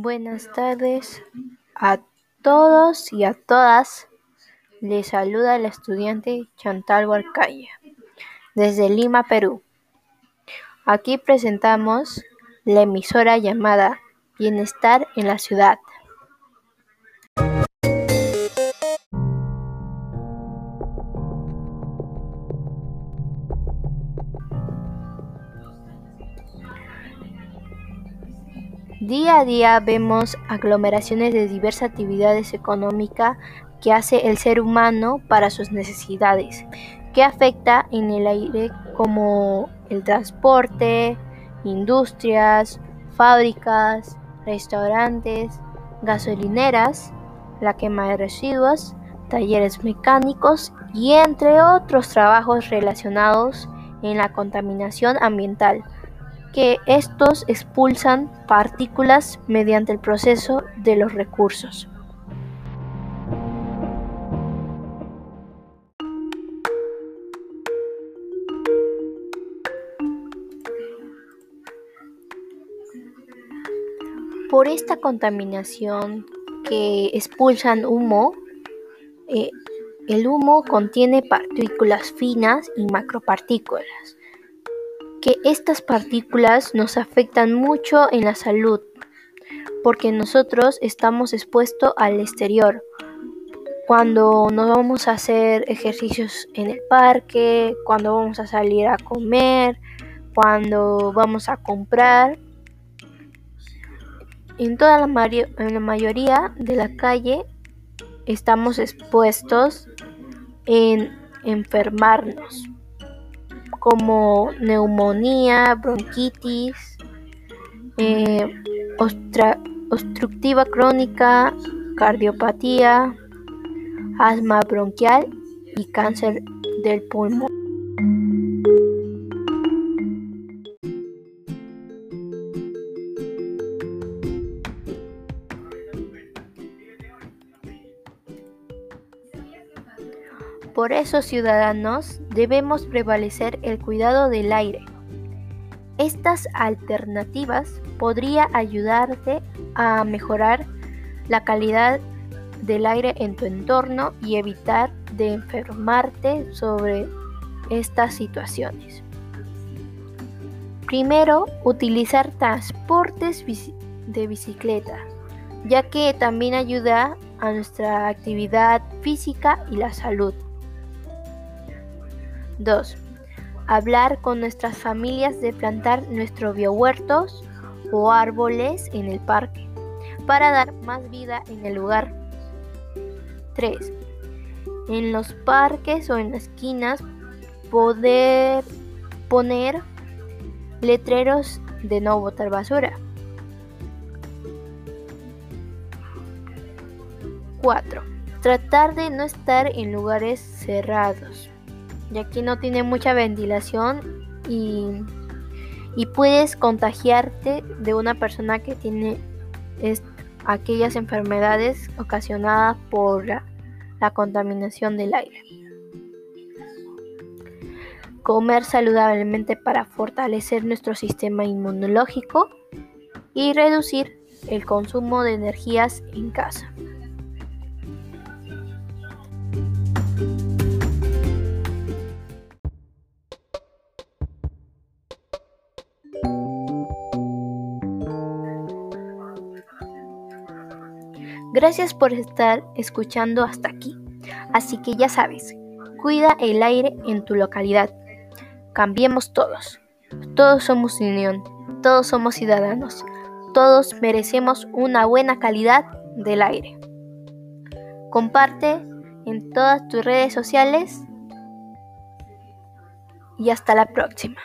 Buenas tardes a todos y a todas. Les saluda la estudiante Chantal Huarcaya desde Lima, Perú. Aquí presentamos la emisora llamada Bienestar en la Ciudad. Día a día vemos aglomeraciones de diversas actividades económicas que hace el ser humano para sus necesidades, que afecta en el aire como el transporte, industrias, fábricas, restaurantes, gasolineras, la quema de residuos, talleres mecánicos y entre otros trabajos relacionados en la contaminación ambiental que estos expulsan partículas mediante el proceso de los recursos. Por esta contaminación que expulsan humo, eh, el humo contiene partículas finas y macropartículas estas partículas nos afectan mucho en la salud, porque nosotros estamos expuestos al exterior. Cuando nos vamos a hacer ejercicios en el parque, cuando vamos a salir a comer, cuando vamos a comprar. En toda la, en la mayoría de la calle estamos expuestos en enfermarnos como neumonía, bronquitis, eh, obstructiva crónica, cardiopatía, asma bronquial y cáncer del pulmón. Por eso, ciudadanos, debemos prevalecer el cuidado del aire. Estas alternativas podrían ayudarte a mejorar la calidad del aire en tu entorno y evitar de enfermarte sobre estas situaciones. Primero, utilizar transportes de bicicleta, ya que también ayuda a nuestra actividad física y la salud. 2. Hablar con nuestras familias de plantar nuestros biohuertos o árboles en el parque para dar más vida en el lugar. 3. En los parques o en las esquinas poder poner letreros de no botar basura. 4. Tratar de no estar en lugares cerrados ya que no tiene mucha ventilación y, puedes contagiarte de una persona que tiene aquellas enfermedades ocasionadas por la contaminación del aire. Comer saludablemente para fortalecer nuestro sistema inmunológico y reducir el consumo de energías en casa. Gracias por estar escuchando hasta aquí. Así que ya sabes, cuida el aire en tu localidad. Cambiemos todos. Todos somos unión, todos somos ciudadanos, todos merecemos una buena calidad del aire. Comparte en todas tus redes sociales y hasta la próxima.